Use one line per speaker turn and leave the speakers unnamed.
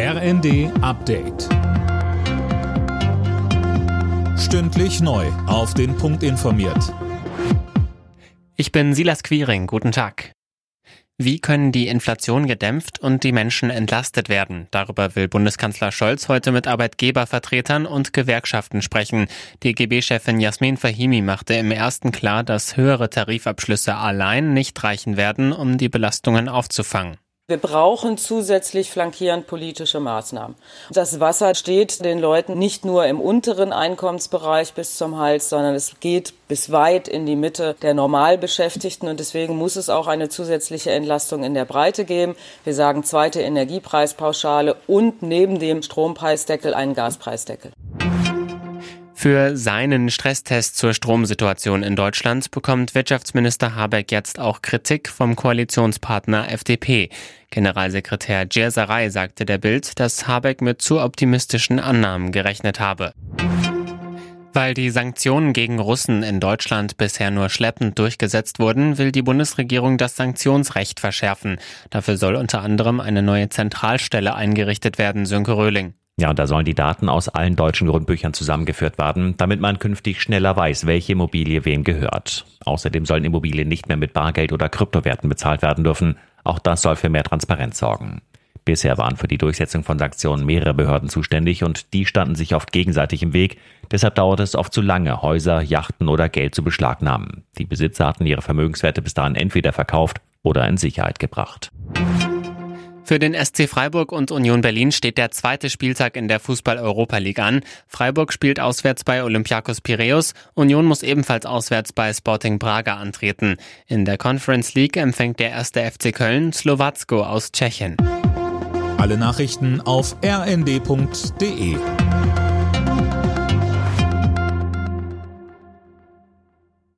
RND Update. Stündlich neu. Auf den Punkt informiert.
Ich bin Silas Quiring. Guten Tag. Wie können die Inflation gedämpft und die Menschen entlastet werden? Darüber will Bundeskanzler Scholz heute mit Arbeitgebervertretern und Gewerkschaften sprechen. DGB-Chefin Jasmin Fahimi machte im ersten klar, dass höhere Tarifabschlüsse allein nicht reichen werden, um die Belastungen aufzufangen.
Wir brauchen zusätzlich flankierend politische Maßnahmen. Das Wasser steht den Leuten nicht nur im unteren Einkommensbereich bis zum Hals, sondern es geht bis weit in die Mitte der Normalbeschäftigten und deswegen muss es auch eine zusätzliche Entlastung in der Breite geben. Wir sagen zweite Energiepreispauschale und neben dem Strompreisdeckel einen Gaspreisdeckel.
Für seinen Stresstest zur Stromsituation in Deutschland bekommt Wirtschaftsminister Habeck jetzt auch Kritik vom Koalitionspartner FDP. Generalsekretär Djersaray sagte der Bild, dass Habeck mit zu optimistischen Annahmen gerechnet habe. Weil die Sanktionen gegen Russen in Deutschland bisher nur schleppend durchgesetzt wurden, will die Bundesregierung das Sanktionsrecht verschärfen. Dafür soll unter anderem eine neue Zentralstelle eingerichtet werden, Sönke Röhling.
Ja, und da sollen die Daten aus allen deutschen Grundbüchern zusammengeführt werden, damit man künftig schneller weiß, welche Immobilie wem gehört. Außerdem sollen Immobilien nicht mehr mit Bargeld oder Kryptowerten bezahlt werden dürfen. Auch das soll für mehr Transparenz sorgen. Bisher waren für die Durchsetzung von Sanktionen mehrere Behörden zuständig und die standen sich oft gegenseitig im Weg. Deshalb dauerte es oft zu lange, Häuser, Yachten oder Geld zu beschlagnahmen. Die Besitzer hatten ihre Vermögenswerte bis dahin entweder verkauft oder in Sicherheit gebracht.
Für den SC Freiburg und Union Berlin steht der zweite Spieltag in der Fußball-Europa League an. Freiburg spielt auswärts bei Olympiakos Piräus. Union muss ebenfalls auswärts bei Sporting Braga antreten. In der Conference League empfängt der erste FC Köln Slowacko aus Tschechien.
Alle Nachrichten auf rnd.de